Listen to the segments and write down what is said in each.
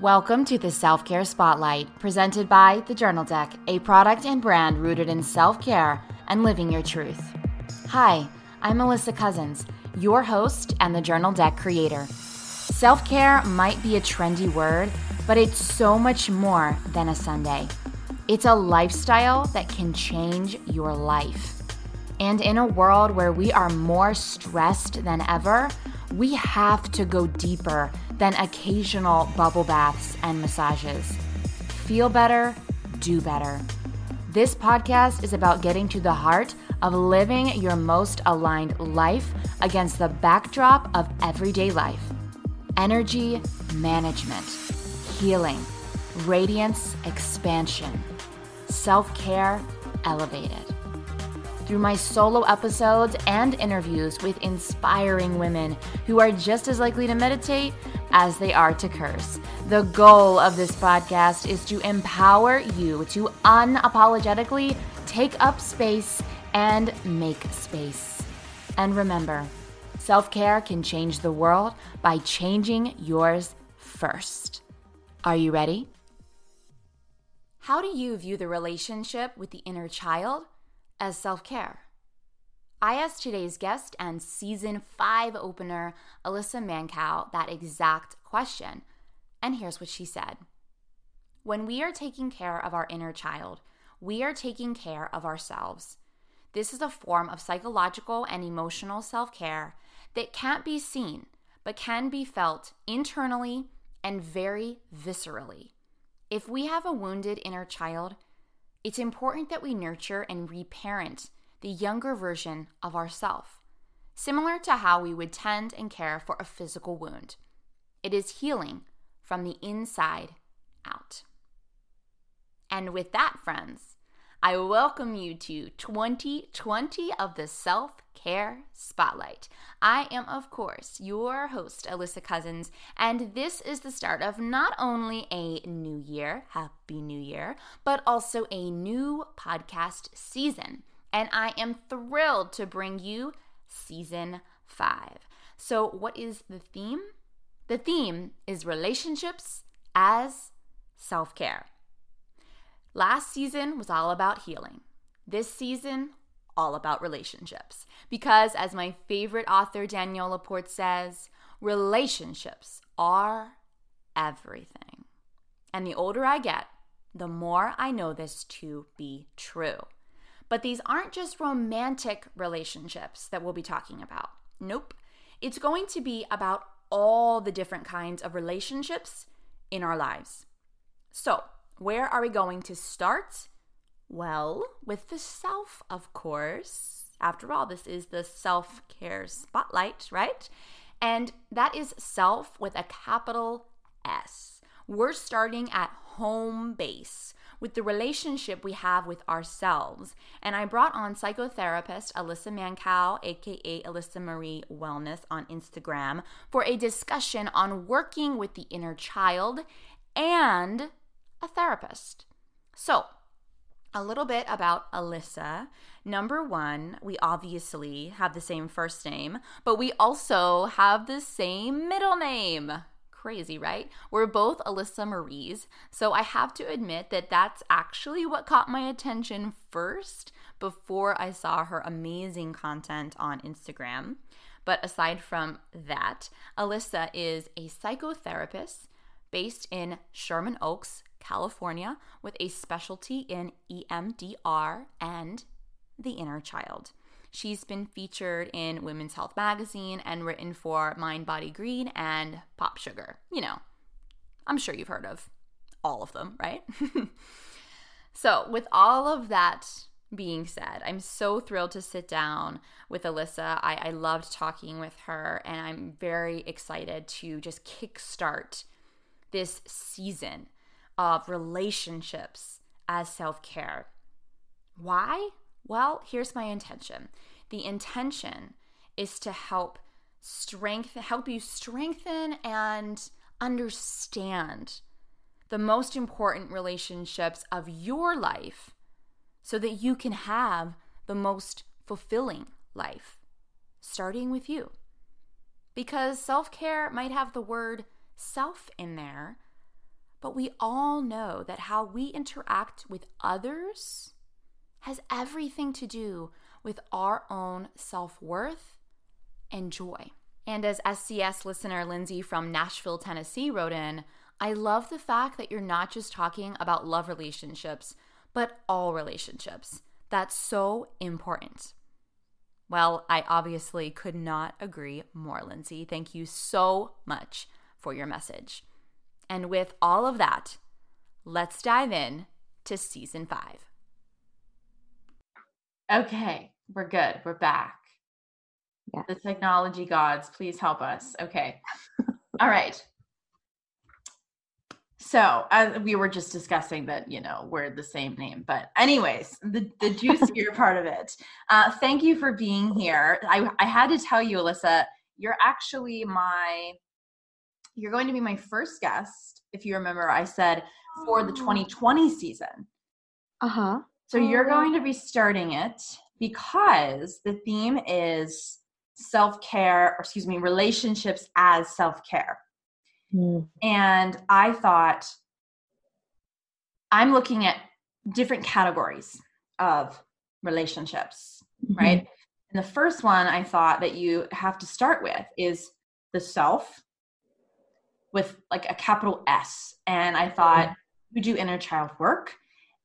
Welcome to the Self Care Spotlight, presented by The Journal Deck, a product and brand rooted in self care and living your truth. Hi, I'm Alyssa Kuzins, your host and the Journal Deck creator. Self care might be a trendy word, but it's so much more than a Sunday. It's a lifestyle that can change your life. And in a world where we are more stressed than ever, we have to go deeper than occasional bubble baths and massages. Feel better, do better. This podcast is about getting to the heart of living your most aligned life against the backdrop of everyday life energy management, healing, radiance expansion, self care elevated through my solo episodes and interviews with inspiring women who are just as likely to meditate as they are to curse. The goal of this podcast is to empower you to unapologetically take up space and make space. And remember, self care can change the world by changing yours first. Are you ready? How do you view the relationship with the inner child as self care? I asked today's guest and season five opener, Alyssa Mancao, that exact question. And here's what she said When we are taking care of our inner child, we are taking care of ourselves. This is a form of psychological and emotional self care that can't be seen, but can be felt internally and very viscerally. If we have a wounded inner child, it's important that we nurture and reparent the younger version of ourself, similar to how we would tend and care for a physical wound. It is healing from the inside out. And with that, friends, I welcome you to 2020 of the Self Care Spotlight. I am, of course, your host, Alyssa Kuzins, and this is the start of not only a new year, Happy New Year, but also a new podcast season and I am thrilled to bring you season five. So, what is the theme? The theme is relationships as self care. Last season was all about healing. This season, all about relationships. Because, as my favorite author Danielle Laporte says, relationships are everything. And the older I get, the more I know this to be true. But these aren't just romantic relationships that we'll be talking about. Nope. It's going to be about all the different kinds of relationships in our lives. So, where are we going to start? Well, with the self, of course. After all, this is the self care spotlight, right? And that is self with a capital S. We're starting at home base with the relationship we have with ourselves. And I brought on psychotherapist Alyssa Mancao, aka Alyssa Marie Wellness on Instagram, for a discussion on working with the inner child and a therapist. So, a little bit about Alyssa. Number one, we obviously have the same first name, but we also have the same middle name. Crazy, right? We're both Alyssa Marie's, so I have to admit that that's actually what caught my attention first before I saw her amazing content on Instagram. But aside from that, Alyssa is a psychotherapist based in Sherman Oaks, California, with a specialty in EMDR and the inner child. She's been featured in Women's Health Magazine and written for Mind Body Green and Pop Sugar. You know, I'm sure you've heard of all of them, right? so, with all of that being said, I'm so thrilled to sit down with Alyssa. I, I loved talking with her, and I'm very excited to just kickstart this season of relationships as self care. Why? Well, here's my intention. The intention is to help strengthen help you strengthen and understand the most important relationships of your life so that you can have the most fulfilling life starting with you. Because self-care might have the word self in there, but we all know that how we interact with others has everything to do with our own self worth and joy. And as SCS listener Lindsay from Nashville, Tennessee wrote in, I love the fact that you're not just talking about love relationships, but all relationships. That's so important. Well, I obviously could not agree more, Lindsay. Thank you so much for your message. And with all of that, let's dive in to season five. Okay, we're good. We're back. Yeah. The technology gods, please help us. Okay. all right. So as we were just discussing that, you know, we're the same name, but anyways, the the juicier part of it. Uh, thank you for being here. I I had to tell you, Alyssa, you're actually my you're going to be my first guest. If you remember, I said for the 2020 season. Uh huh. So you're going to be starting it because the theme is self care, or excuse me, relationships as self care. Mm. And I thought, I'm looking at different categories of relationships, mm-hmm. right? And the first one I thought that you have to start with is the self with like a capital S. And I thought, we do inner child work.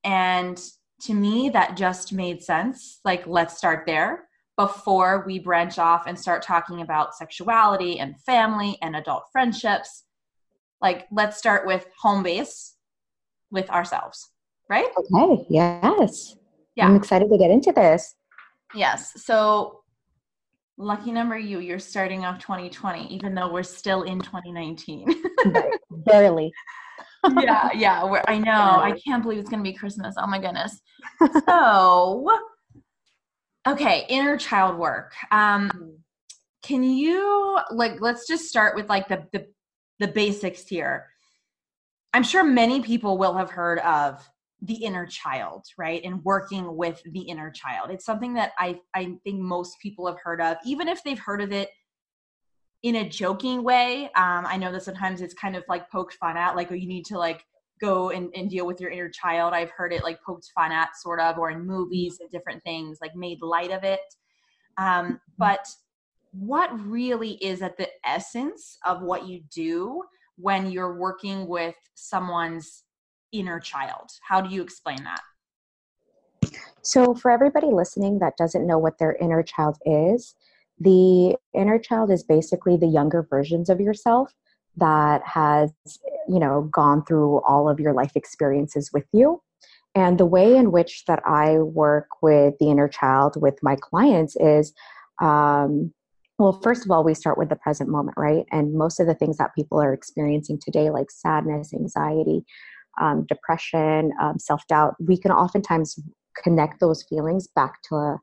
And to me, that just made sense. Like, let's start there before we branch off and start talking about sexuality and family and adult friendships. Like let's start with home base with ourselves right? Okay yes. Yeah. I'm excited to get into this. Yes. So lucky number you you're starting off 2020 even though we're still in 2019 barely. Yeah yeah i know. I can't believe it's going to be christmas. Oh my goodness. So okay inner child work. Um can you like let's just start with like the the the basics here. I'm sure many people will have heard of the inner child, right? And working with the inner child. It's something that I, I think most people have heard of, even if they've heard of it in a joking way. Um, I know that sometimes it's kind of like poked fun at, like, oh, you need to like go and, and deal with your inner child. I've heard it like poked fun at, sort of, or in movies and different things, like made light of it. Um, but what really is at the essence of what you do when you're working with someone's inner child? How do you explain that? So, for everybody listening that doesn't know what their inner child is, the inner child is basically the younger versions of yourself that has, you know, gone through all of your life experiences with you. And the way in which that I work with the inner child with my clients is um, well, first of all, we start with the present moment, right? And most of the things that people are experiencing today, like sadness, anxiety, um, depression, um, self doubt, we can oftentimes connect those feelings back to uh,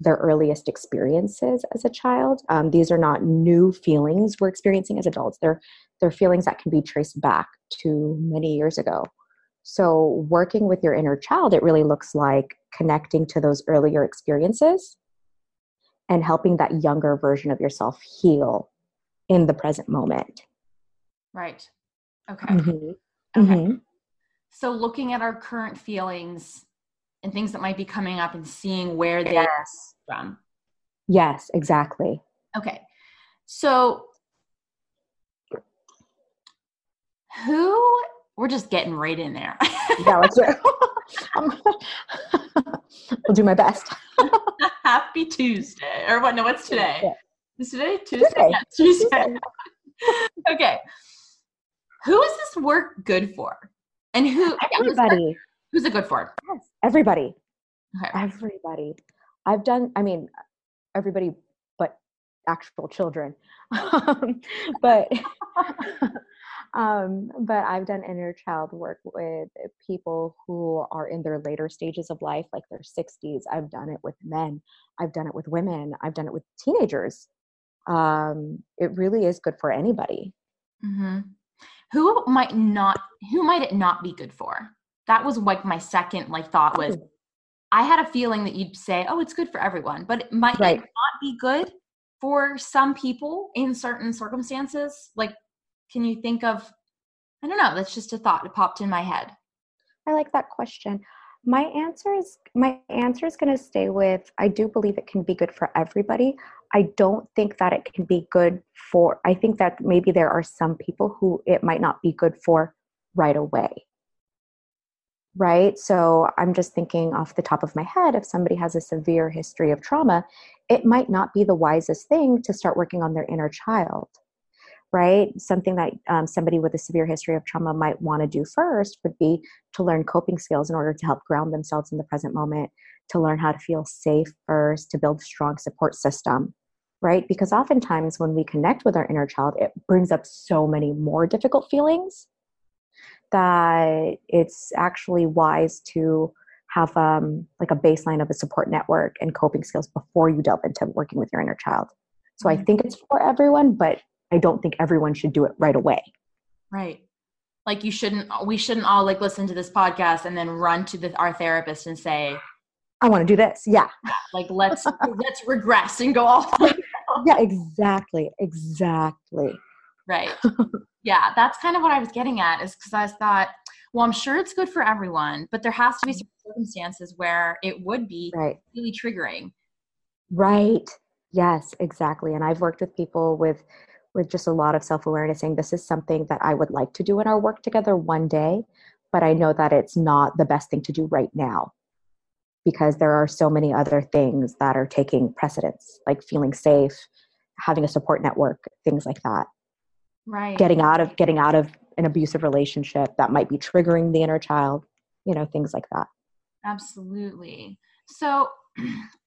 their earliest experiences as a child. Um, these are not new feelings we're experiencing as adults. They're they're feelings that can be traced back to many years ago. So, working with your inner child, it really looks like connecting to those earlier experiences and helping that younger version of yourself heal in the present moment. Right. Okay. Mm-hmm. Okay. Mm-hmm. So looking at our current feelings and things that might be coming up and seeing where they yes. from. Yes, exactly. Okay. So who we're just getting right in there. yeah, let's do it. I'll do my best. Happy Tuesday. Or what? No, what's today? Yeah. Is today Tuesday? Tuesday. Yeah, Tuesday. okay. Who is this work good for? And who? Everybody. Who's, it good for? Yes, everybody. Okay. Everybody. I've done. I mean, everybody, but actual children. um, but um, but I've done inner child work with people who are in their later stages of life, like their 60s. I've done it with men. I've done it with women. I've done it with teenagers. Um, it really is good for anybody. Mm-hmm. Who might not? Who might it not be good for? That was like my second like thought was. Oh. I had a feeling that you'd say, "Oh, it's good for everyone," but it might right. not be good for some people in certain circumstances. Like can you think of I don't know. That's just a thought. It popped in my head. I like that question. My answer is my answer is going to stay with I do believe it can be good for everybody. I don't think that it can be good for I think that maybe there are some people who it might not be good for right away. Right? So I'm just thinking off the top of my head if somebody has a severe history of trauma, it might not be the wisest thing to start working on their inner child right? Something that um, somebody with a severe history of trauma might want to do first would be to learn coping skills in order to help ground themselves in the present moment, to learn how to feel safe first, to build a strong support system, right? Because oftentimes when we connect with our inner child, it brings up so many more difficult feelings that it's actually wise to have um, like a baseline of a support network and coping skills before you delve into working with your inner child. So I mm-hmm. think it's for everyone, but I don't think everyone should do it right away. Right. Like you shouldn't we shouldn't all like listen to this podcast and then run to the, our therapist and say I want to do this. Yeah. Like let's let's regress and go off. yeah, exactly. Exactly. Right. yeah, that's kind of what I was getting at is cuz I thought well, I'm sure it's good for everyone, but there has to be mm. circumstances where it would be right. really triggering. Right. Yes, exactly. And I've worked with people with with just a lot of self awareness, saying this is something that I would like to do in our work together one day, but I know that it's not the best thing to do right now because there are so many other things that are taking precedence, like feeling safe, having a support network, things like that. Right. Getting out of getting out of an abusive relationship that might be triggering the inner child, you know, things like that. Absolutely. So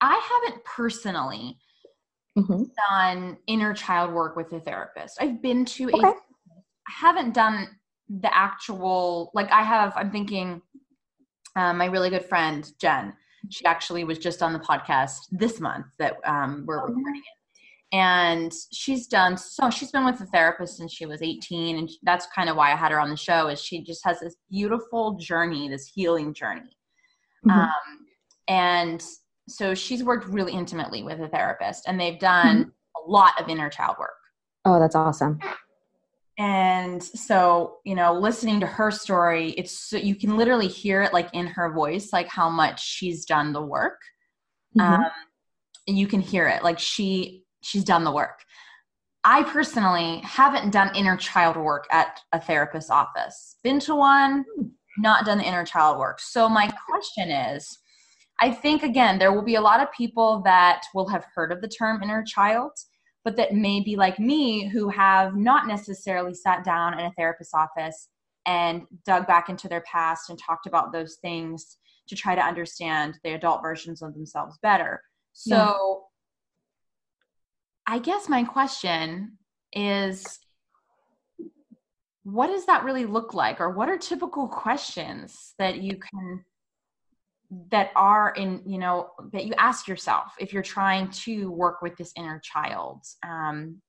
I haven't personally mm-hmm. done inner child work with a therapist. I've been to okay. a I haven't done the actual like I have I'm thinking um, my really good friend Jen she actually was just on the podcast this month that um, we're oh, recording it and she's done so she's been with a therapist since she was 18 and that's kind of why i had her on the show is she just has this beautiful journey this healing journey mm-hmm. um, and so she's worked really intimately with a therapist and they've done mm-hmm. a lot of inner child work. Oh, that's awesome. And so, you know, listening to her story, it's so, you can literally hear it like in her voice, like how much she's done the work. Mm-hmm. Um, you can hear it, like she she's done the work. I personally haven't done inner child work at a therapist's office. Been to one, not done the inner child work. So my question is, I think, again, there will be a lot of people that will have heard of the term inner child, but that may be like me who have not necessarily sat down in a therapist's office and dug back into their past and talked about those things to try to understand the adult versions of themselves better. So, yeah. I guess my question is what does that really look like or what are typical questions that you can that are in you know that you ask yourself if you're trying to work with this inner child um,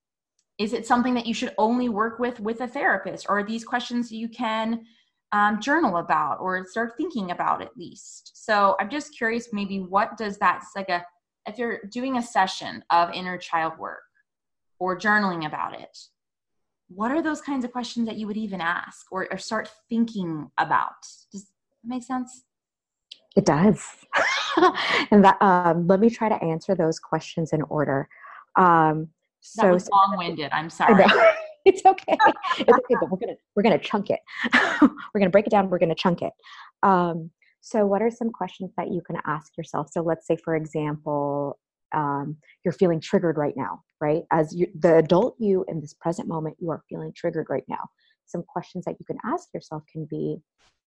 is it something that you should only work with with a therapist? Or are these questions you can um, journal about or start thinking about at least? So i'm just curious maybe what does that like a if you're doing a session of inner child work or journaling about it what are those kinds of questions that you would even ask or, or start thinking about? Does that make sense it does. and that, um, let me try to answer those questions in order. Um, so, that was long-winded. I'm sorry. it's okay. It's okay, but we're gonna we're gonna chunk it. we're gonna break it down. We're gonna chunk it. Um, so, what are some questions that you can ask yourself? So, let's say, for example, um, you're feeling triggered right now, right? As you, the adult you in this present moment, you are feeling triggered right now. Some questions that you can ask yourself can be,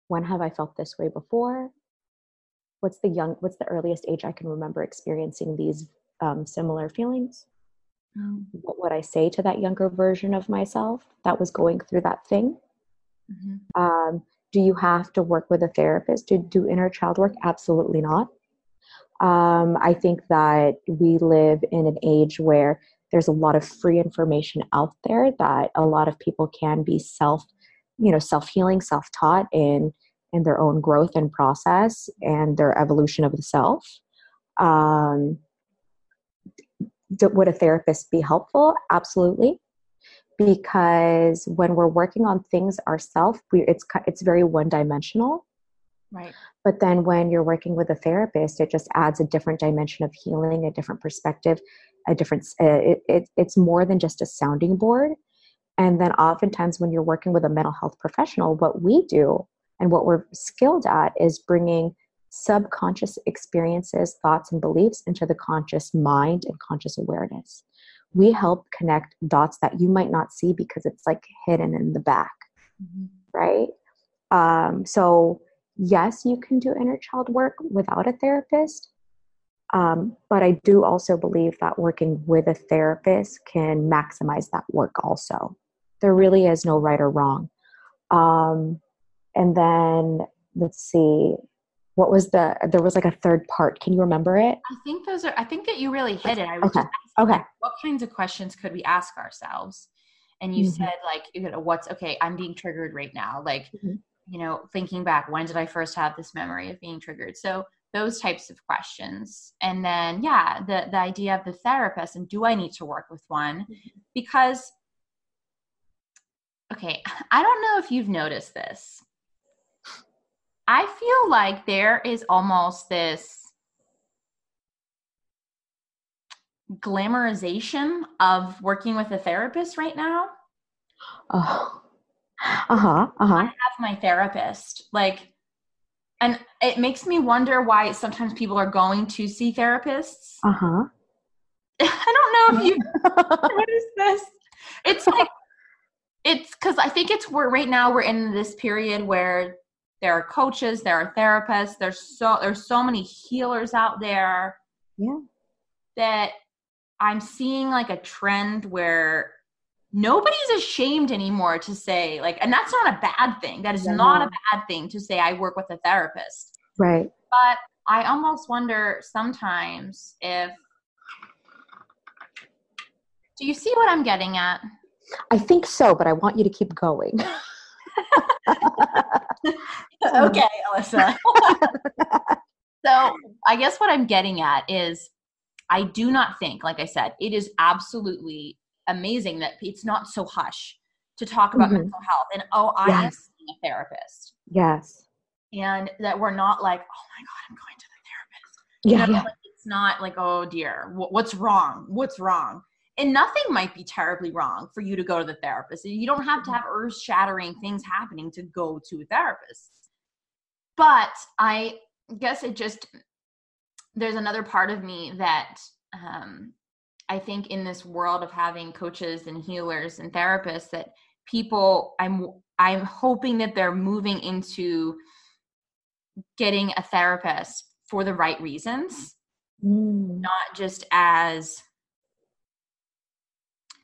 when have I felt this way before? What's the young what's the earliest age i can remember experiencing these um, similar feelings? Um, what would i say to that younger version of myself that was going through that thing? Mm-hmm. um, do you have to work with a therapist to do inner child work? Absolutely not. Um, i think that we live in an age where there's a lot of free information out there that a lot of people can be self you know self-healing self-taught in in their own growth and process and their evolution of the self. Um, would a therapist be helpful? Absolutely. because when we're working on things ourselves, we it's it's very one dimensional. Right. But then when you're working with a therapist, it just adds a different dimension of healing, a different perspective, a different. Uh, it, it, it's more than just a sounding board. And then oftentimes when you're working with a mental health professional, what we do and what we're skilled at is bringing subconscious experiences, thoughts, and beliefs into the conscious mind and conscious awareness. We help connect dots that you might not see because it's like hidden in the back, mm-hmm. right? Um, so, yes, you can do inner child work without a therapist. Um, but I do also believe that working with a therapist can maximize that work also. There really is no right or wrong. Um, and then let's see, what was the there was like a third part can you remember it i think those are i think that you really hit it i was okay. just asking, okay what kinds of questions could we ask ourselves and you mm-hmm. said like you know what's okay i'm being triggered right now like mm-hmm. you know thinking back when did i first have this memory of being triggered so those types of questions and then yeah the the idea of the therapist and do i need to work with one mm-hmm. because okay i don't know if you've noticed this I feel like there is almost this glamorization of working with a therapist right now. Oh. Uh-huh. Uh-huh. I have my therapist. Like and it makes me wonder why sometimes people are going to see therapists. Uh-huh. I don't know if you noticed this. It's like it's because I think it's we're right now we're in this period where there are coaches there are therapists there's so there's so many healers out there yeah. that i'm seeing like a trend where nobody's ashamed anymore to say like and that's not a bad thing. That is yeah. not a bad thing to say i work with a therapist. Right. But i almost wonder sometimes if do you see what i'm getting at? I think so but i want you to keep going okay, Alyssa. so I guess what I'm getting at is I do not think, like I said, it is absolutely amazing that it's not so hush to talk about mm-hmm. mental health and oh, I yes. am seeing a therapist. Yes. And that we're not like, oh my God, I'm going to the therapist. Yeah. Yeah. Like it's not like, oh dear, what's wrong? What's wrong? And nothing might be terribly wrong for you to go to the therapist. You don't have to have earth shattering things happening to go to a therapist. But I guess it just, there's another part of me that um, I think in this world of having coaches and healers and therapists that people, I'm, I'm hoping that they're moving into getting a therapist for the right reasons, mm. not just as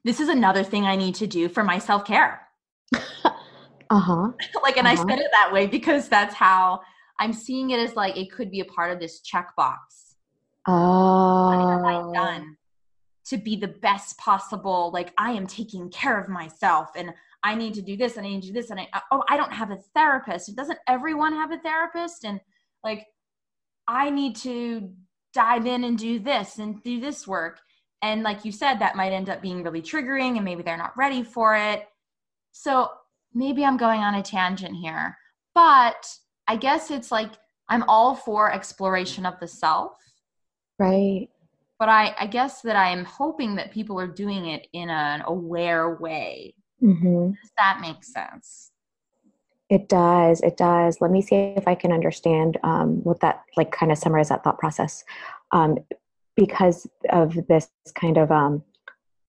this is another thing I need to do for my self care. uh-huh. like, and uh-huh. I said it that way because that's how I'm seeing it as like it could be a part of this checkbox. Oh. What have I done to be the best possible? Like, I am taking care of myself and I need to do this and I need to do this. And I, oh, I don't have a therapist. Doesn't everyone have a therapist? And like, I need to dive in and do this and do this work. And like you said, that might end up being really triggering and maybe they're not ready for it. So maybe I'm going on a tangent here, but I guess it's like I'm all for exploration of the self. Right. But I, I guess that I'm hoping that people are doing it in an aware way. Mm-hmm. Does that make sense? It does. It does. Let me see if I can understand um, what that, like, kind of summarize that thought process. Um, because of this kind of um,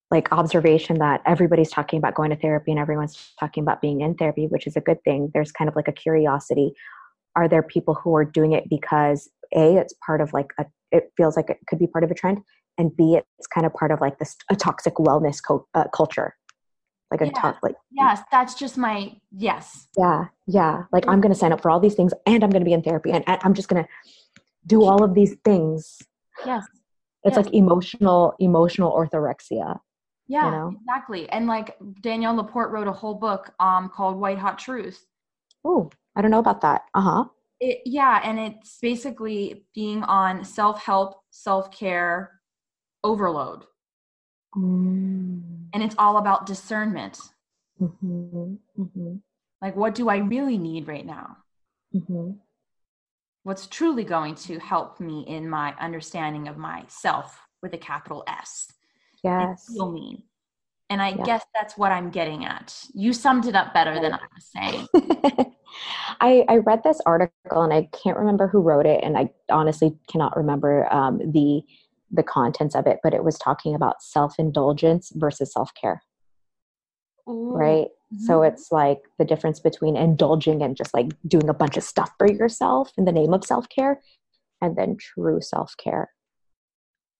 like observation that everybody's talking about going to therapy and everyone's talking about being in therapy, which is a good thing. There's kind of like a curiosity. Are there people who are doing it because a it's part of like a it feels like it could be part of a trend, and b it's kind of part of like this a toxic wellness co- uh, culture like a yeah. like yes that's just my yes yeah yeah like i'm going to sign up for all these things and i'm going to be in therapy and, and i'm just going to do all of these things yes it's like emotional emotional orthorexia yeah you know? exactly and like danielle laporte wrote a whole book um called white hot truth oh i don't know about that uh-huh it, yeah and it's basically being on self-help self-care overload mm. and it's all about discernment Mm-hmm. Mm-hmm. like what do i really need right now Mm-hmm. What's truly going to help me in my understanding of myself with a capital S Yes. feel me. And I Yeah. guess that's what I'm getting at. You summed it up better than I was saying. I, I read this article and I can't remember who wrote it, and I honestly cannot remember um, the the contents of it, but it was talking about self indulgence versus self care, Ooh, So mhm. it's like the difference between indulging and just like doing a bunch of stuff for yourself in the name of self care, and then true self care.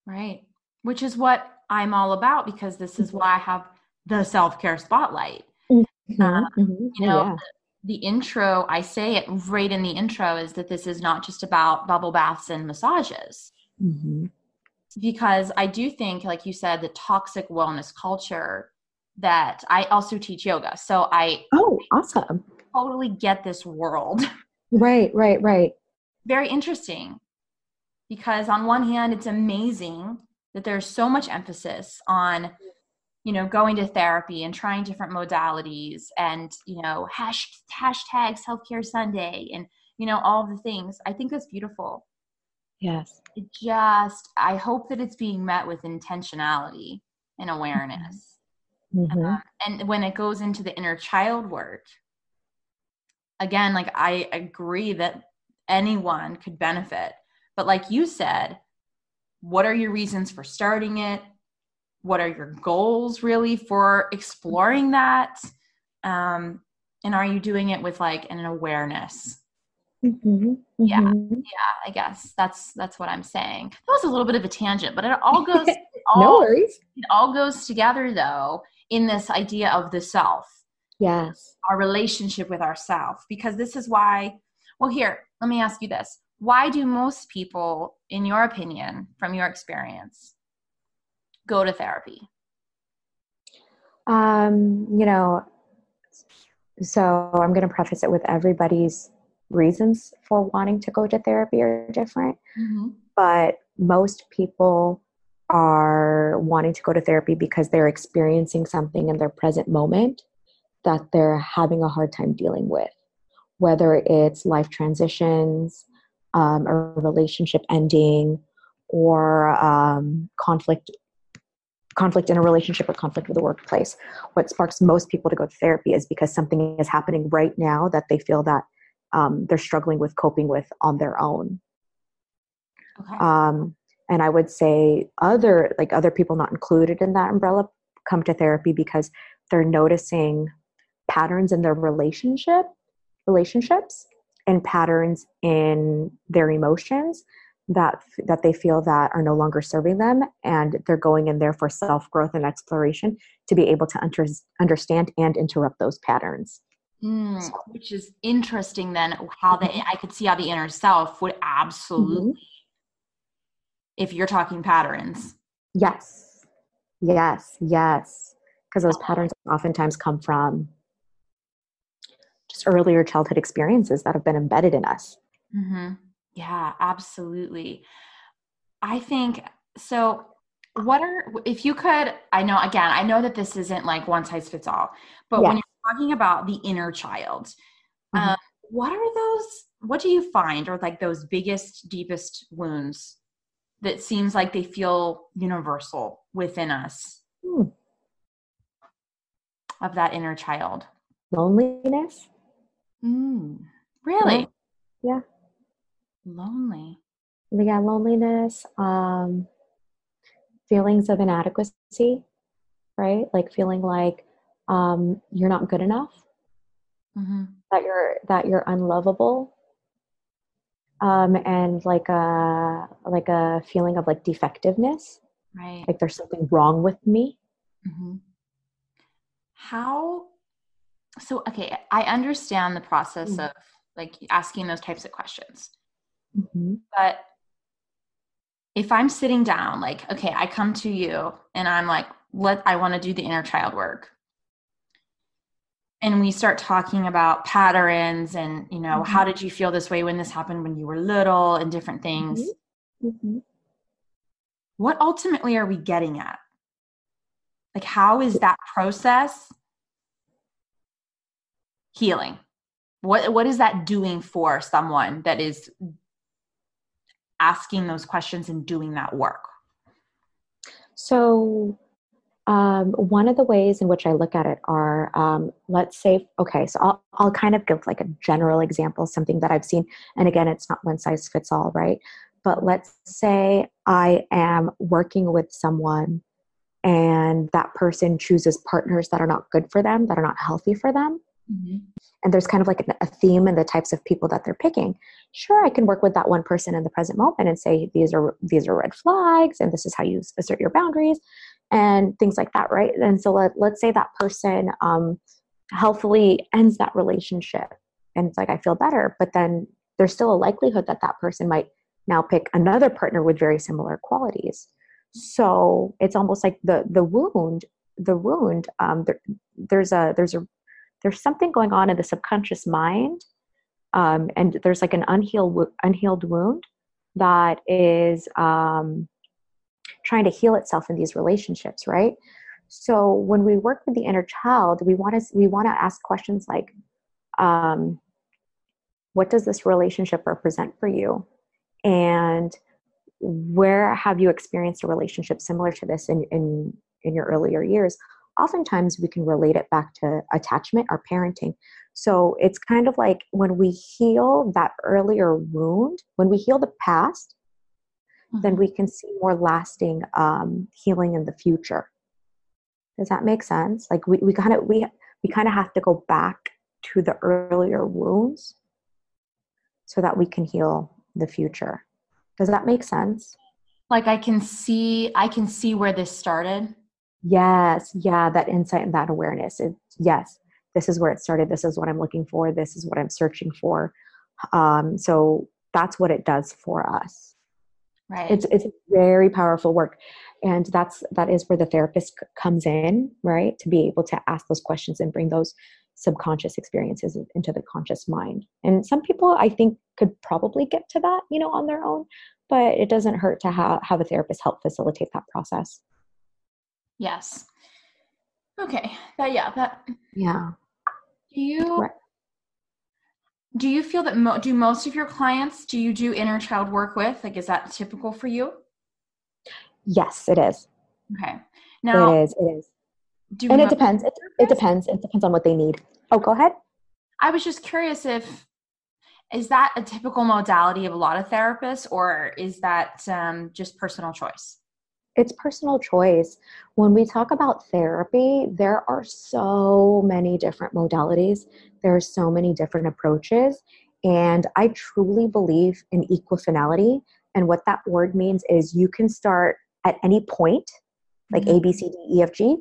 right. Which is what I'm all about because this is why I have the self care spotlight. Uh, Mm-hmm. You know, the intro, I say it right in the intro, is that this is not just about bubble baths and massages. hmm because I do think, like you said, the toxic wellness culture that I also teach yoga. So I Oh, awesome! totally get this world. Right, right, right. Very interesting because, on one hand, it's amazing that there's so much emphasis on, you know, going to therapy and trying different modalities and, you know, hash, hashtag self care Sunday and, you know, all the things. I think that's beautiful. Yes. It just, I hope that it's being met with intentionality and awareness. Hmm Um, and when it goes into the inner child work again like i agree that anyone could benefit. But like you said what are your reasons for starting it? What are your goals really for exploring that? Um, and are you doing it with like an awareness? Hmm Yeah. hmm i guess that's that's what i'm saying. That was a little bit of a tangent but it all goes it all, No worries. it all goes together though in this idea of the self. Yes. our relationship with ourself. Because this is why well here let me ask you this. Why do most people in your opinion from your experience go to therapy? Um, you know, so I'm going to preface it with everybody's reasons for wanting to go to therapy are different, but most people are wanting to go to therapy because they're experiencing something in their present moment that they're having a hard time dealing with, whether it's life transitions, um, a relationship ending, or um, conflict conflict in a relationship or conflict with the workplace. What sparks most people to go to therapy is because something is happening right now that they feel that um, they're struggling with coping with on their own. Okay. Um, and i would say other like other people not included in that umbrella come to therapy because they're noticing patterns in their relationship relationships and patterns in their emotions that that they feel that are no longer serving them and they're going in there for self growth and exploration to be able to under, understand and interrupt those patterns. Mm, which is interesting then how the i could see how the inner self would absolutely if you're talking patterns yes yes yes because those patterns oftentimes come from just earlier childhood experiences that have been embedded in us hmm Yeah, absolutely. I think so. What are, if you could, I know, again, I know that this isn't like one size fits all, but when you're talking about the inner child, Mhm. um, what are those, what do you find are like those biggest, deepest wounds that seems like they feel universal within us Hmm. of that inner child? loneliness Mm, really? Yeah. Lonely. yeah loneliness um feelings of inadequacy right like feeling like um you're not good enough hmm that you're that you're unlovable um and like a like a feeling of like defectiveness Right. like there's something wrong with me hmm How? So, okay, I understand the process Mm. of like asking those types of questions, Mhm. but if I'm sitting down, like, okay, I come to you and I'm like, let, I want to do the inner child work. And we start talking about patterns and, you know, how did you feel this way when this happened when you were little and different things. Mhm. What ultimately are we getting at? Like, how is that process healing? What what is that doing for someone that is asking those questions and doing that work? So, um, one of the ways in which I look at it are, um, let's say, okay, so I'll, I'll kind of give like a general example, something that I've seen. And again, it's not one size fits all, right? But let's say I am working with someone and that person chooses partners that are not good for them, that are not healthy for them. Mm-hmm. And there's kind of like a theme in the types of people that they're picking. Sure, I can work with that one person in the present moment and say these are these are red flags, and this is how you assert your boundaries, and things like that, right? And so let, let's say that person um, healthfully ends that relationship, and it's like I feel better, but then there's still a likelihood that that person might now pick another partner with very similar qualities so it's almost like the the wound the wound um, there, there's a there's a there's something going on in the subconscious mind um, and there's like an unhealed unhealed wound that is um, trying to heal itself in these relationships right so when we work with the inner child we want to we want to ask questions like um, what does this relationship represent for you and where have you experienced a relationship similar to this in, in, in your earlier years? Oftentimes, we can relate it back to attachment or parenting. So it's kind of like when we heal that earlier wound, when we heal the past, mm-hmm. then we can see more lasting um, healing in the future. Does that make sense? Like we, we kind of we we kind of have to go back to the earlier wounds so that we can heal the future. Does that make sense? Like I can see I can see where this started. Yes, yeah, that insight and that awareness. It, yes, this is where it started. This is what I'm looking for. This is what I'm searching for. Um, so that's what it does for us. Right. It's it's very powerful work, and that's that is where the therapist comes in, right? To be able to ask those questions and bring those subconscious experiences into the conscious mind. And some people, I think, could probably get to that, you know, on their own, but it doesn't hurt to have, have a therapist help facilitate that process. Yes. Okay. That, yeah. That, yeah. Do you, right. Do you feel that, mo- do most of your clients, do you do inner child work with? Like, is that typical for you? Yes, it is. Okay. Now, it is. It is do and it depends. It, it depends. It depends on what they need. Oh, go ahead. I was just curious if is that a typical modality of a lot of therapists, or is that um, just personal choice? It's personal choice. When we talk about therapy, there are so many different modalities. There are so many different approaches, and I truly believe in equifinality. And what that word means is you can start at any point, like mm-hmm. A, B, C, D, E, F, G,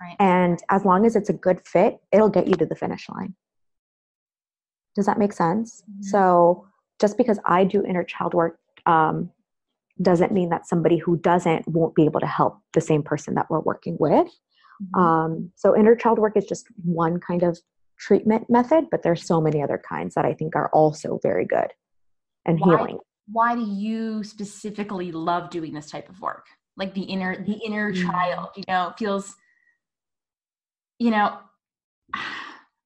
Right. And as long as it's a good fit, it'll get you to the finish line. Does that make sense? Mm-hmm. So just because I do inner child work um, doesn't mean that somebody who doesn't won't be able to help the same person that we're working with. Mm-hmm. Um, so inner child work is just one kind of treatment method, but there's so many other kinds that I think are also very good and why, healing. Why do you specifically love doing this type of work? Like the inner the inner mm-hmm. child, you know, feels you know,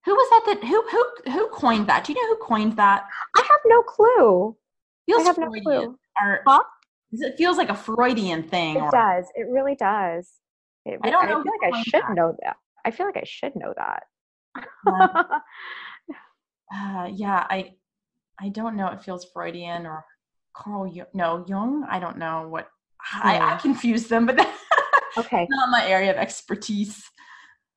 who was that that who who who coined that? Do you know who coined that? I have no clue. Feels I have Freudian, no clue. Or, huh? It feels like a Freudian thing. It or, does. It really does. It, I don't know. I feel like I should that. know that. I feel like I should know that. uh, yeah, I I don't know. It feels Freudian or Carl Jung. No, Jung. I don't know what. I, I confuse them, but okay, not my area of expertise.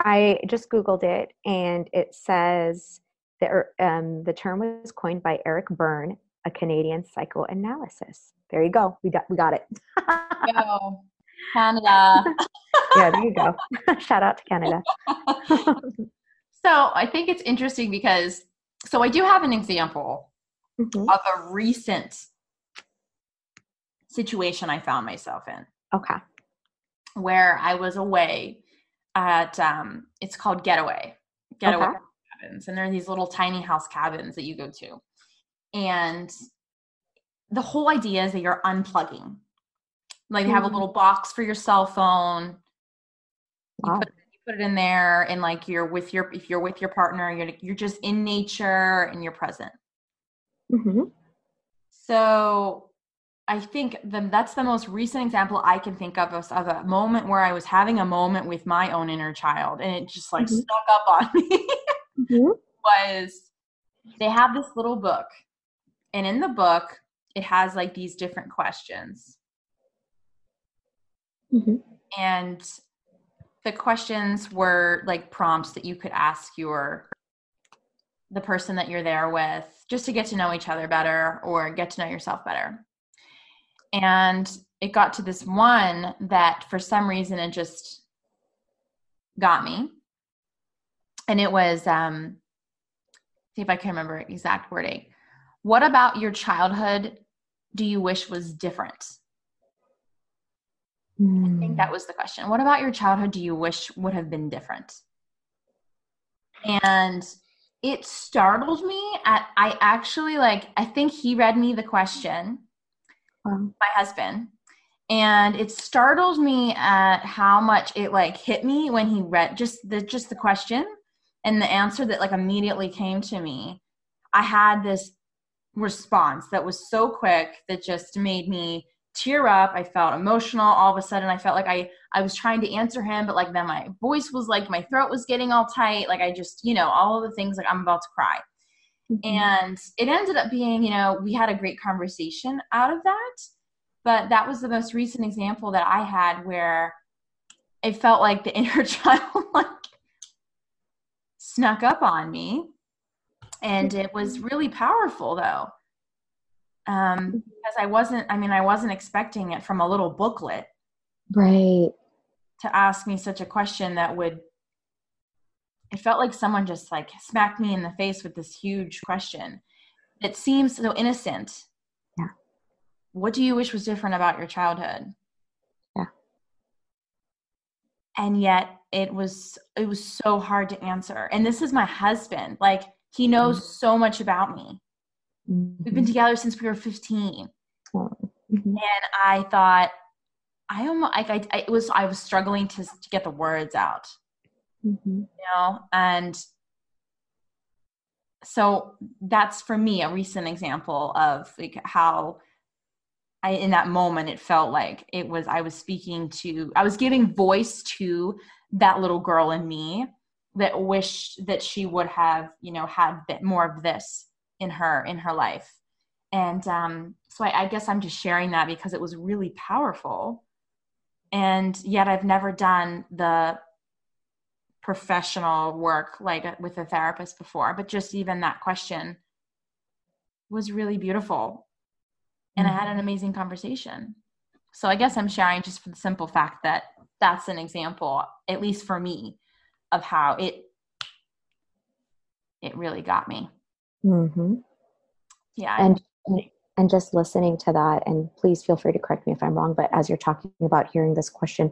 I just Googled it and it says that er, um, the term was coined by Eric Berne, a Canadian psychoanalysis. There you go. We got we got it. go. Canada. yeah, there you go. Shout out to Canada. So I think it's interesting because so I do have an example mm-hmm. of a recent situation I found myself in. Okay. Where I was away at um, it's called Getaway. Getaway okay. cabins, and there are these little tiny house cabins that you go to, and the whole idea is that you're unplugging. Like you have a mm-hmm. little box for your cell phone. Wow. Put, you put it in there, and like you're with your if you're with your partner, you're you're just in nature and you're present. Mm-hmm. So I think the, that's the most recent example I can think of, of of a moment where I was having a moment with my own inner child, and it just like mm-hmm. stuck up on me. mm-hmm. Was they have this little book, and in the book it has like these different questions, mm-hmm. and the questions were like prompts that you could ask your the person that you're there with just to get to know each other better or get to know yourself better. And it got to this one that for some reason it just got me. And it was um see if I can remember exact wording. What about your childhood do you wish was different? Mm. I think that hmm. was the question. What about your childhood do you wish would have been different? And it startled me at I actually like I think he read me the question. Wow. My husband. And it startled me at how much it like hit me when he read just the just the question and the answer that like immediately came to me. I had this response that was so quick that just made me tear up. I felt emotional. All of a sudden, I felt like I I was trying to answer him, but like then my voice was like my throat was getting all tight. Like I just you know all of the things like I'm about to cry. Mm-hmm. And it ended up being you know we had a great conversation out of that, but that was the most recent example that I had where it felt like the inner child like snuck up on me and it was really powerful though um, mm-hmm. because I wasn't, I mean, I wasn't expecting it from a little booklet. Right. To ask me such a question that would, it felt like someone just like smacked me in the face with this huge question. It seems so innocent. Yeah. What do you wish was different about your childhood? Yeah. And yet it was, it was so hard to answer. And this is my husband. Like, he knows mm-hmm. so much about me Mm-hmm. We've been together since we were 15. Mm-hmm. And I thought, I almost like I, I it was I was struggling to, to get the words out. Mm-hmm. You know, and so that's for me a recent example of like how I in that moment it felt like it was I was speaking to I was giving voice to that little girl in me that wished that she would have you know had bit more of this in her in her life and um, so I, I guess i'm just sharing that because it was really powerful and yet i've never done the professional work like with a therapist before but just even that question was really beautiful and mm-hmm. i had an mm-hmm. amazing conversation so i guess i'm sharing just for the simple fact that that's an example at least for me of how it it really got me Mm-hmm. Yeah. And, and just listening to that, and please feel free to correct me if I'm wrong, but as you're talking about hearing this question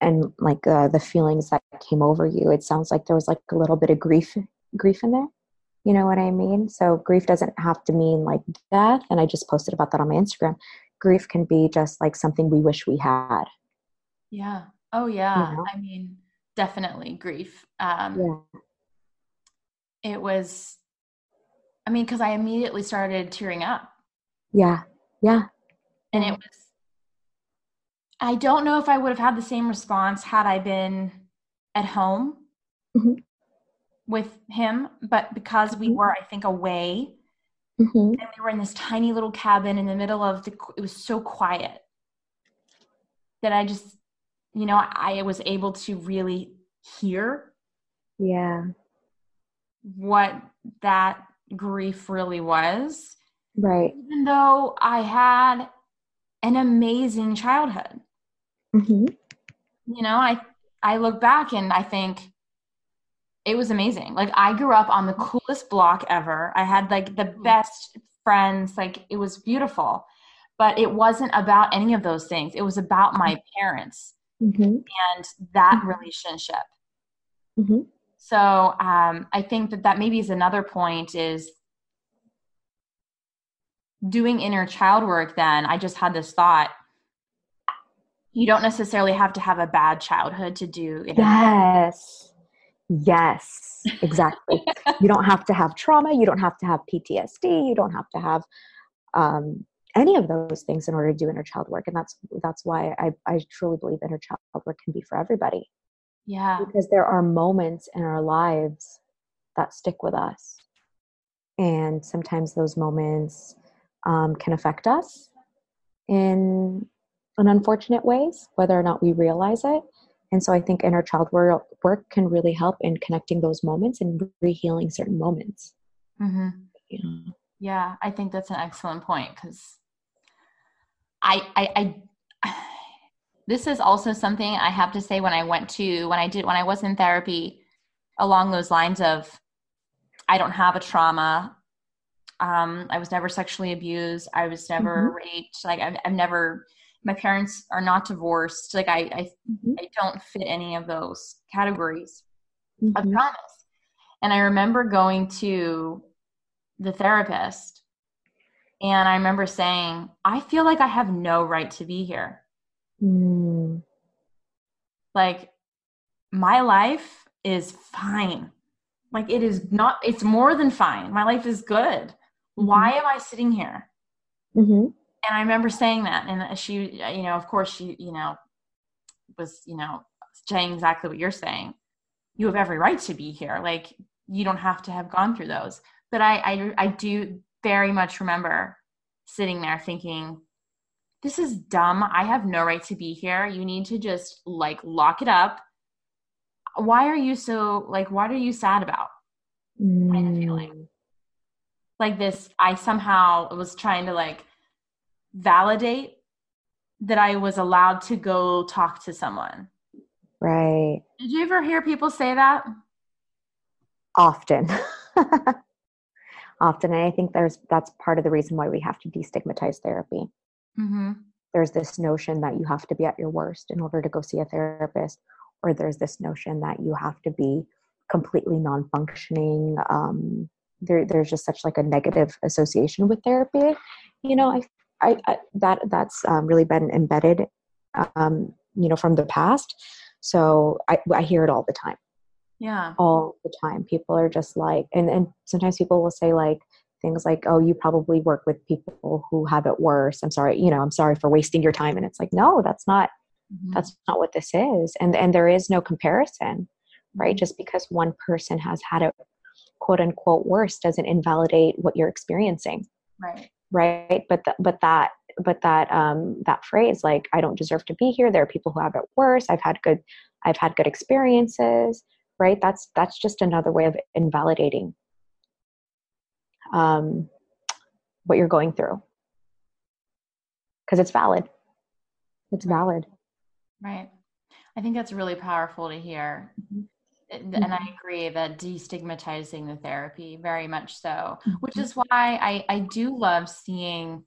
and like uh, the feelings that came over you, it sounds like there was like a little bit of grief, grief in there. You know what I mean? So grief doesn't have to mean like death. And I just posted about that on my Instagram. Grief can be just like something we wish we had. Yeah. Oh yeah. You know? I mean, definitely grief. Um, yeah. It was I mean, because I immediately started tearing up. Yeah. Yeah. And it was, I don't know if I would have had the same response had I been at home mm-hmm. with him, but because we mm-hmm. were, I think, away mm-hmm. and we were in this tiny little cabin in the middle of the, it was so quiet that I just, you know, I was able to really hear. Yeah. What that grief really was. Right. Even though I had an amazing childhood. Mm-hmm. You know, I I look back and I think it was amazing. Like I grew up on the coolest block ever. I had like the mm-hmm. best friends. Like it was beautiful. But it wasn't about any of those things. It was about my parents mm-hmm. and that mm-hmm. relationship. Mm-hmm. So um, I think that that maybe is another point is doing inner child work. Then I just had this thought, you don't necessarily have to have a bad childhood to do it. Yes. Yes, exactly. you don't have to have trauma. You don't have to have PTSD. You don't have to have um, any of those things in order to do inner child work. And that's that's why I, I truly believe inner child work can be for everybody. Yeah. Because there are moments in our lives that stick with us. And sometimes those moments um, can affect us in in unfortunate ways, whether or not we realize it. And so I think inner child work can really help in connecting those moments and re-healing certain moments. Mm-hmm. Yeah. yeah, I think that's an excellent point because I, I, I, this is also something I have to say when I went to, when I did, when I was in therapy along those lines of, I don't have a trauma. Um, I was never sexually abused. I was never mm-hmm. raped. Like I've, I've never, my parents are not divorced like i I, mm-hmm. I don't fit any of those categories mm-hmm. of promise and i remember going to the therapist and i remember saying i feel like i have no right to be here mm. like my life is fine like it is not it's more than fine my life is good mm-hmm. why am i sitting here mm-hmm and I remember saying that, and she, you know, of course, she, you know, was, you know, saying exactly what you're saying. You have every right to be here. Like you don't have to have gone through those. But I, I, I do very much remember sitting there thinking, this is dumb. I have no right to be here. You need to just like lock it up. Why are you so like? What are you sad about? Mm. Kind of feeling like this. I somehow was trying to like validate that I was allowed to go talk to someone. Right. Did you ever hear people say that? Often. Often. And I think there's that's part of the reason why we have to destigmatize therapy. Mm-hmm. There's this notion that you have to be at your worst in order to go see a therapist, or there's this notion that you have to be completely non-functioning. Um, there, there's just such like a negative association with therapy. You know, I I, I that that's um, really been embedded, um, you know, from the past. So I, I hear it all the time. Yeah, all the time. People are just like, and and sometimes people will say like things like, "Oh, you probably work with people who have it worse." I'm sorry, you know, I'm sorry for wasting your time. And it's like, no, that's not. Mm-hmm. That's not what this is, and and there is no comparison, right? Mm-hmm. Just because one person has had it quote unquote worse doesn't invalidate what you're experiencing. Right right but th- but that but that um that phrase like i don't deserve to be here there are people who have it worse i've had good i've had good experiences right that's that's just another way of invalidating um what you're going through because it's valid it's valid right i think that's really powerful to hear mm-hmm and I mm-hmm. agree that destigmatizing the therapy very much so, which mm-hmm. is why I, I do love seeing,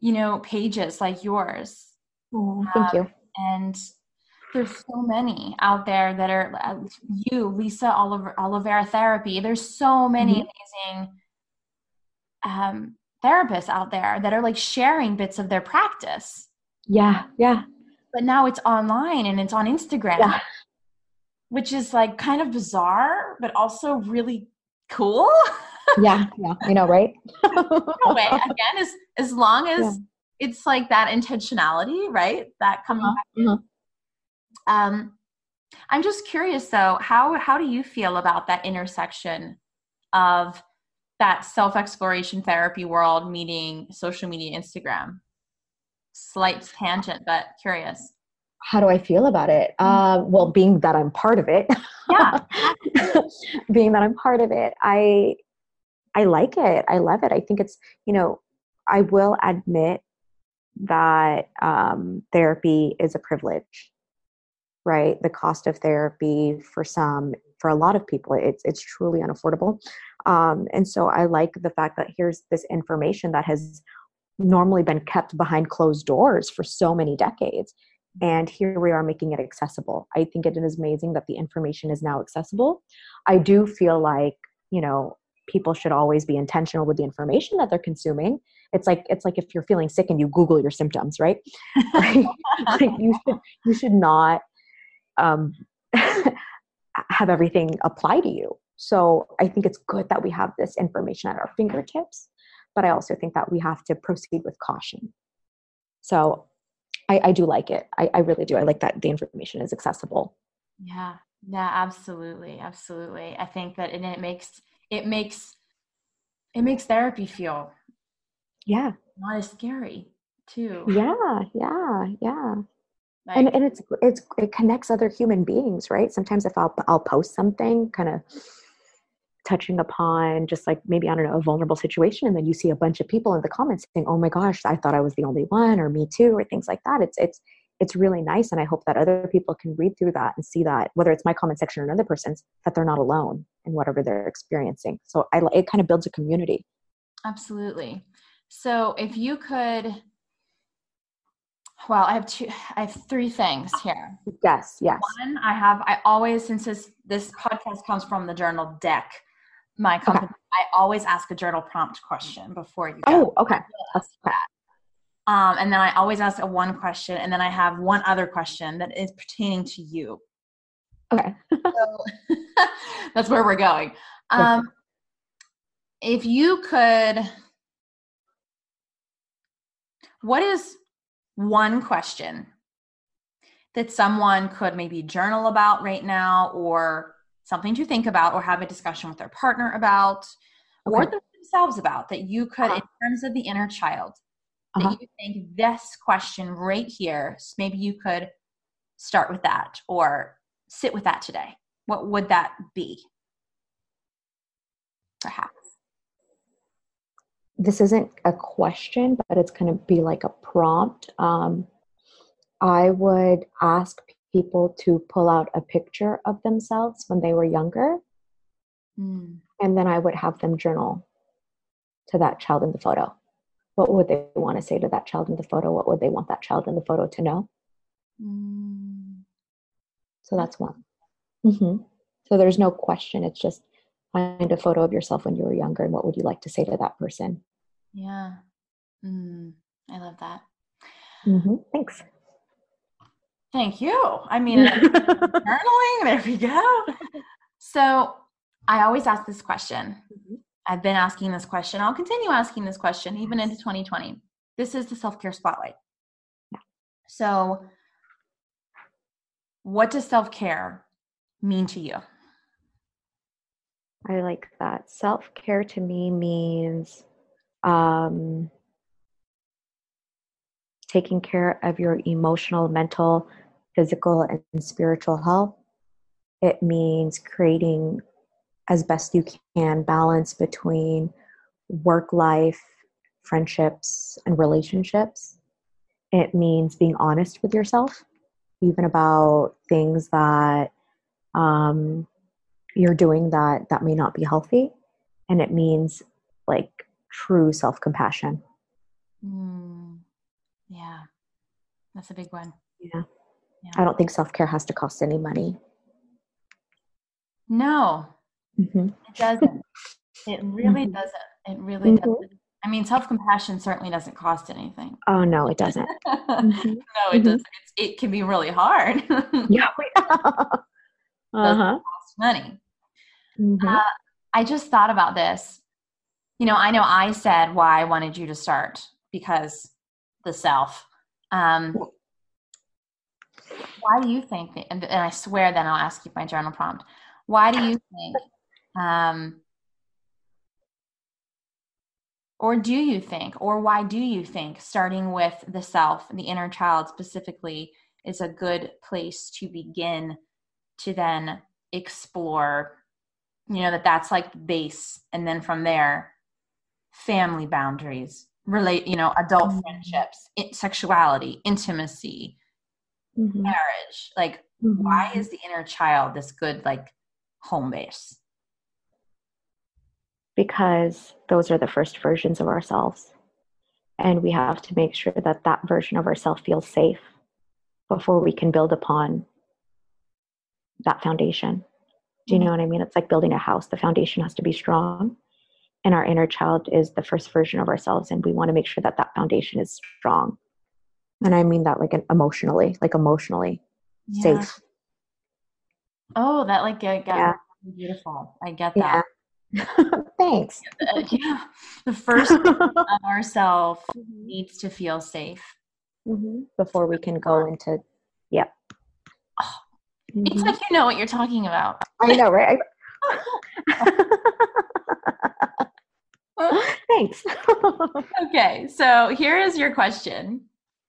you know, pages like yours. Oh, thank um, you. And there's so many out there that are uh, you, Lisa Oliver, Olivera Therapy. There's so many mm-hmm. amazing um, therapists out there that are like sharing bits of their practice. Yeah, yeah. But now it's online and it's on Instagram. Yeah which is like kind of bizarre, but also really cool. yeah, yeah, I know, right? way, again, as as long as yeah. it's like that intentionality, right? That coming uh-huh. Um, I'm just curious though, how how do you feel about that intersection of that self exploration therapy world meeting social media, Instagram? Slight tangent, but curious how do I feel about it? Uh, well, being that I'm part of it, yeah, being that I'm part of it, I I like it. I love it. I think it's you know I will admit that um, therapy is a privilege, right? The cost of therapy for some, for a lot of people, it's it's truly unaffordable, um, and so I like the fact that here's this information that has normally been kept behind closed doors for so many decades and here we are making it accessible. I think it is amazing that the information is now accessible. I do feel like you know people should always be intentional with the information that they're consuming. It's like it's like if you're feeling sick and you google your symptoms right? Like, like you should you should not um, have everything apply to you. So i think it's good that we have this information at our fingertips but i also think that we have to proceed with caution. So i, I do like it. I, I really do. I like that the information is accessible. Yeah. Yeah absolutely. Absolutely. I think that and it makes it makes it makes therapy feel yeah. not as scary too. Yeah. Yeah. Yeah like, and and it's it's it connects other human beings right? Sometimes if i'll i'll post something kind of touching upon just like maybe i don't know a vulnerable situation and then you see a bunch of people in the comments saying oh my gosh i thought i was the only one or me too or things like that. It's it's it's really nice and i hope that other people can read through that and see that whether it's my comment section or another person's that they're not alone in whatever they're experiencing. So I, it kind of builds a community. Absolutely. So if you could well i have two i have three things here yes yes one i have i always since this this podcast comes from the journal deck my company okay. i always ask a journal prompt question before you go. oh okay um, and then I always ask a one question, and then I have one other question that is pertaining to you. Okay. so that's where we're going. Um, if you could, what is one question that someone could maybe journal about right now, or something to think about, or have a discussion with their partner about, okay. or themselves about that you could, uh-huh. in terms of the inner child, uh-huh. that you think this question right here, maybe you could start with that or sit with that today? What would that be? Perhaps. This isn't a question, but it's going to be like a prompt. Um, I would ask people to pull out a picture of themselves when they were younger. Mm. And then I would have them journal to that child in the photo what would they want to say to that child in the photo? What would they want that child in the photo to know? Mm. So that's one. Mm-hmm. So there's no question. It's just find a photo of yourself when you were younger and what would you like to say to that person? Yeah. Mm. I love that. Mm-hmm. Thanks. Thank you. I mean, journaling, there we go. So I always ask this question mm-hmm. I've been asking this question. I'll continue asking this question even into 2020. This is the self care spotlight. So, what does self care mean to you? I like that. Self care to me means um, taking care of your emotional, mental, physical, and spiritual health. It means creating as best you can balance between work life, friendships, and relationships. It means being honest with yourself, even about things that um, you're doing that that may not be healthy. And it means like true self compassion. Mm, yeah, that's a big one. Yeah. yeah. I don't think self care has to cost any money. No, Mm-hmm. It doesn't. It really mm-hmm. doesn't. It really mm-hmm. doesn't. I mean, self compassion certainly doesn't cost anything. Oh no, it doesn't. Mm-hmm. no, it doesn't. It's, it can be really hard. yeah. uh huh. Cost money. Mm-hmm. Uh, I just thought about this. You know, I know I said why I wanted you to start because the self. Um, why do you think? and, and I swear, then I'll ask you my journal prompt. Why do you think um, or do you think, or why do you think starting with the self, the inner child specifically, is a good place to begin to then explore, you know, that that's like base. And then from there, family boundaries, relate, you know, adult mm-hmm. friendships, sexuality, intimacy, mm-hmm. marriage. Like, mm-hmm. why is the inner child this good, like, home base? because those are the first versions of ourselves. And we have to make sure that that version of ourselves feels safe before we can build upon that foundation. Do you know what I mean? It's like building a house. The foundation has to be strong. and our inner child is the first version of ourselves and we want to make sure that that foundation is strong and i mean that like emotionally like emotionally yeah. safe oh that like got yeah. beautiful i get that yeah. thanks yeah the first of ourselves mm-hmm. needs to feel safe mm-hmm. before we can go into yeah mm-hmm. it's like you know what you're talking about i know right Thanks. okay, so here is your question.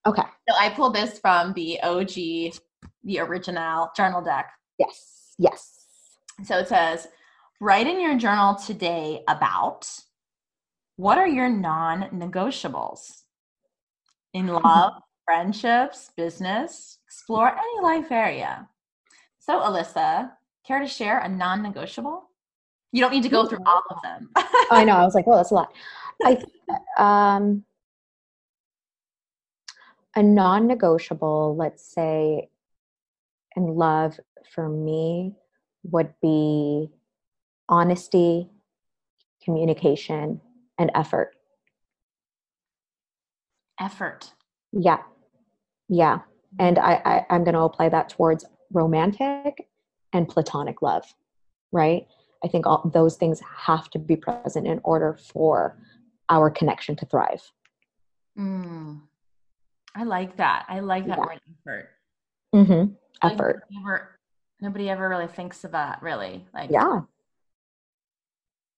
Okay. So I pulled this from the OG, the original journal deck. Yes. Yes. So it says, write in your journal today about what are your non negotiables in love, friendships, business, explore any life area. So, Alyssa, care to share a non negotiable? You don't need to go through all of them. I know. I was like, well, that's a lot. I um, a non-negotiable, let's say, in love for me would be honesty, communication, and effort. Effort. Yeah, yeah, and I, I I'm going to apply that towards romantic and platonic love, right? I think all those things have to be present in order for our connection to thrive. Mm. I like that. I like that yeah. word effort. Mm-hmm. Effort. Like nobody, ever, nobody ever really thinks of that, really. Like, yeah.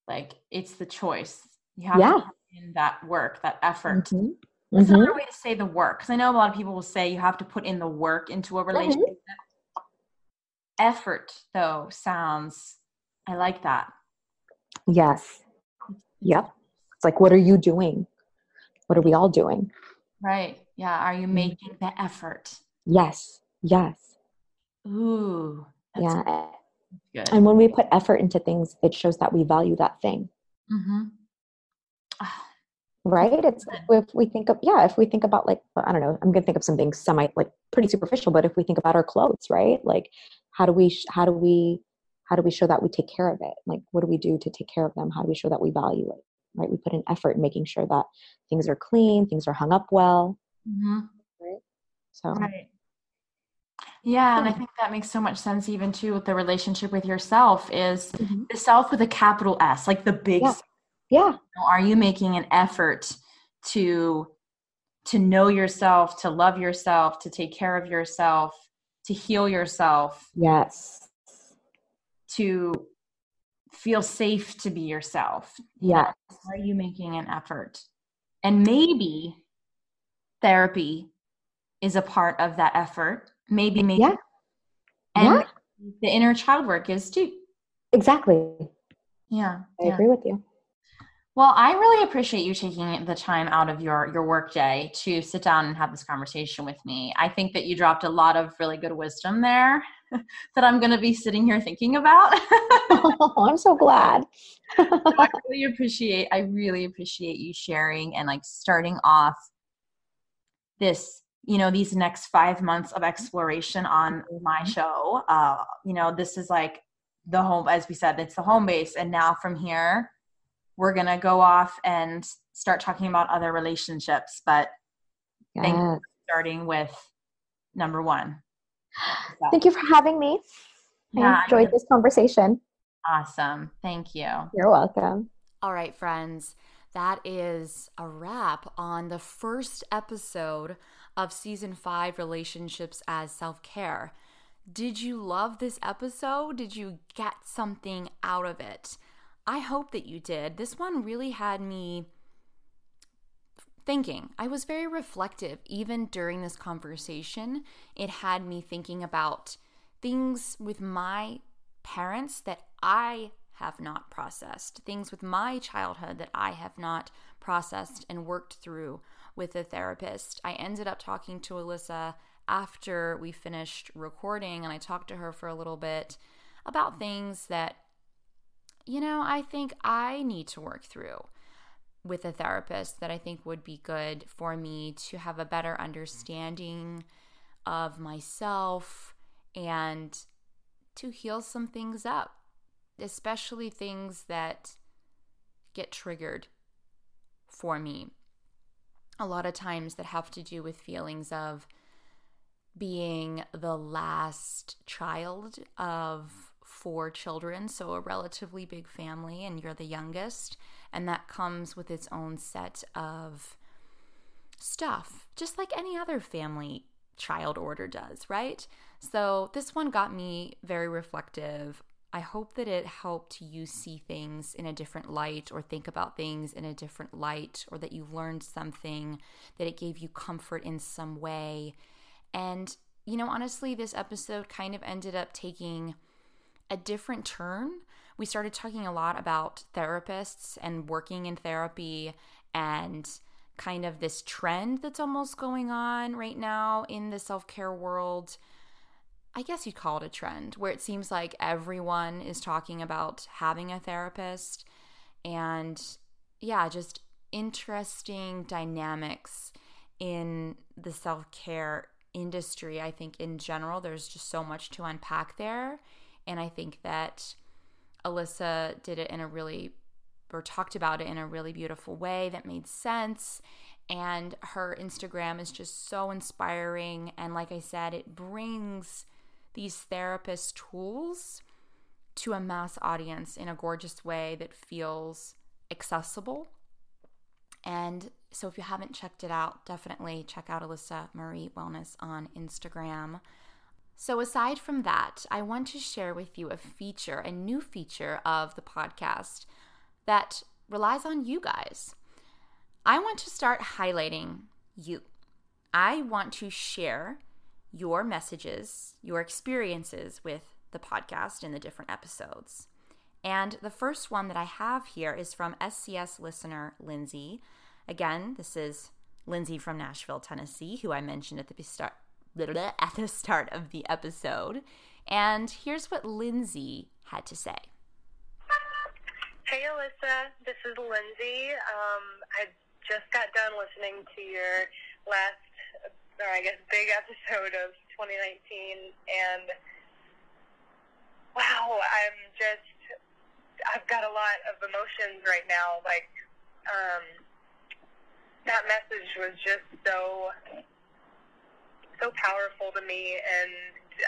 Like it's the choice. You have yeah. to put in that work, that effort. Mm-hmm. That's mm-hmm. another way to say the work. Because I know a lot of people will say you have to put in the work into a mm-hmm. Effort, though, sounds I like that. Yes. Yep. It's like, what are you doing? What are we all doing? Right. Yeah. Are you mm-hmm. making the effort? Yes. Yes. Ooh. yeah. Good. And when we put effort into things, it shows that we value that thing. Mm-hmm. Right? It's if we think of yeah, if we think about like I don't know, I'm gonna think of something semi like pretty superficial, but if we think about our clothes, right? Like how do we how do we how do we show that we take care of it like what do we do to take care of them how do we show that we value it right we put an effort in making sure that things are clean things are hung up well mm-hmm. right so right. Yeah, and I think that makes so much sense even too with the relationship with yourself is mm-hmm. the self with a capital S, like the big yeah. Yeah. Are you making an effort to to know yourself, to love yourself, to take care of yourself, to heal yourself? Yes to feel safe to be yourself. yes Are you making an effort? And maybe therapy is a part of that effort. Maybe, maybe. Yeah. And yeah. the inner child work is too. Exactly. Yeah. I yeah. agree with you. Well, I really appreciate you taking the time out of your your workday to sit down and have this conversation with me. I think that you dropped a lot of really good wisdom there that I'm going to be sitting here thinking about. oh, I'm so glad. I really appreciate I really appreciate you sharing and like starting off this you know these next five months of exploration on my mm-hmm. show uh you know this is like the home as we said it's the home base and now from here we're going to go off and start talking about other relationships. But yes. thank you starting with number one. So. Thank you for having me. Yeah, I enjoyed this conversation. Awesome. Thank you. You're welcome. All right, friends. That is a wrap on the first episode of season five Relationships as Self Care. Did you love this episode? Did you get something out of it? I hope that you did. This one really had me thinking. I was very reflective even during this conversation. It had me thinking about things with my parents that I have not processed, things with my childhood that I have not processed and worked through with a therapist. I ended up talking to Alyssa after we finished recording, and I talked to her for a little bit about things that you know, I think I need to work through with a therapist that I think would be good for me to have a better mm-hmm. understanding of myself and to heal some things up, especially things that get triggered for me. A lot of times that have to do with feelings of being the last child of four children, so a relatively big family, and you're the youngest. And that comes with its own set of stuff, just like any other family child order does, right? So this one got me very reflective. I hope that it helped you see things in a different light or think about things in a different light or that you learned something, that it gave you comfort in some way. And, you know, honestly, this episode kind of ended up taking a different turn. We started talking a lot about therapists and working in therapy and kind of this trend that's almost going on right now in the self care world. I guess you'd call it a trend where it seems like everyone is talking about having a therapist and, yeah, just interesting dynamics in the self care industry. I think in general, there's just so much to unpack there. And I think that Alyssa did it in a really, or talked about it in a really beautiful way that made sense. And her Instagram is just so inspiring. And like I said, it brings these therapist tools to a mass audience in a gorgeous way that feels accessible. And so if you haven't checked it out, definitely check out Alyssa Marie Wellness on Instagram. So, aside from that, I want to share with you a feature, a new feature of the podcast that relies on you guys. I want to start highlighting you. I want to share your messages, your experiences with the podcast in the different episodes. And the first one that I have here is from SCS listener Lindsay. Again, this is Lindsay from Nashville, Tennessee, who I mentioned at the at the start of the episode. And here's what Lindsay had to say. Hey, Alyssa. This is Lindsay. Um, I just got done listening to your last, or I guess, big episode of 2019. And wow, I'm just, I've got a lot of emotions right now. Like, um, that message was just so so powerful to me, and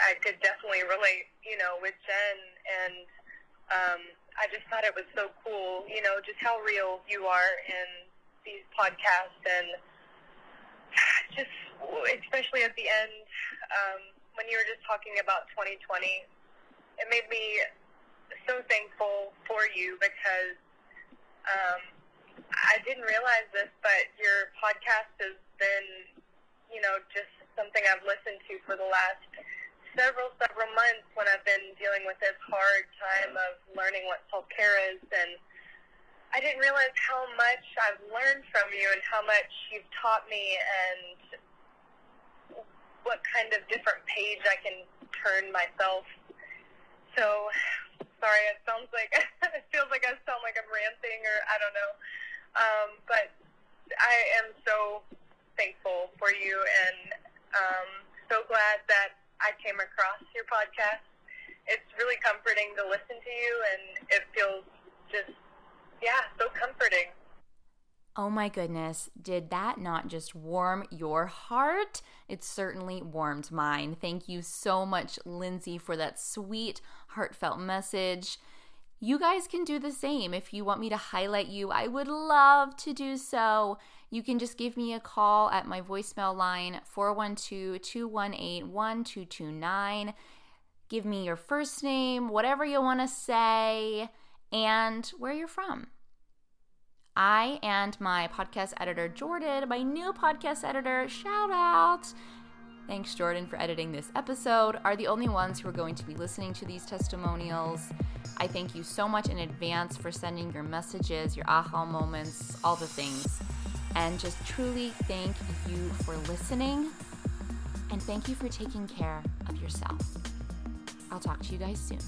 I could definitely relate, you know, with Jen. And um, I just thought it was so cool, you know, just how real you are in these podcasts, and just especially at the end um, when you were just talking about 2020, it made me so thankful for you because. Um, I didn't realize this, but your podcast has been, you know, just something I've listened to for the last several several months when I've been dealing with this hard time of learning what self care is and I didn't realize how much I've learned from you and how much you've taught me and what kind of different page I can turn myself. So sorry, it sounds like it feels like I sound like I'm ranting or I don't know. Um, but I am so thankful for you and um, so glad that I came across your podcast. It's really comforting to listen to you, and it feels just, yeah, so comforting. Oh my goodness, did that not just warm your heart? It certainly warmed mine. Thank you so much, Lindsay, for that sweet, heartfelt message. You guys can do the same. If you want me to highlight you, I would love to do so. You can just give me a call at my voicemail line 412 218 1229. Give me your first name, whatever you want to say, and where you're from. I and my podcast editor, Jordan, my new podcast editor, shout out. Thanks, Jordan, for editing this episode, are the only ones who are going to be listening to these testimonials. I thank you so much in advance for sending your messages, your aha moments, all the things. And just truly thank you for listening and thank you for taking care of yourself. I'll talk to you guys soon.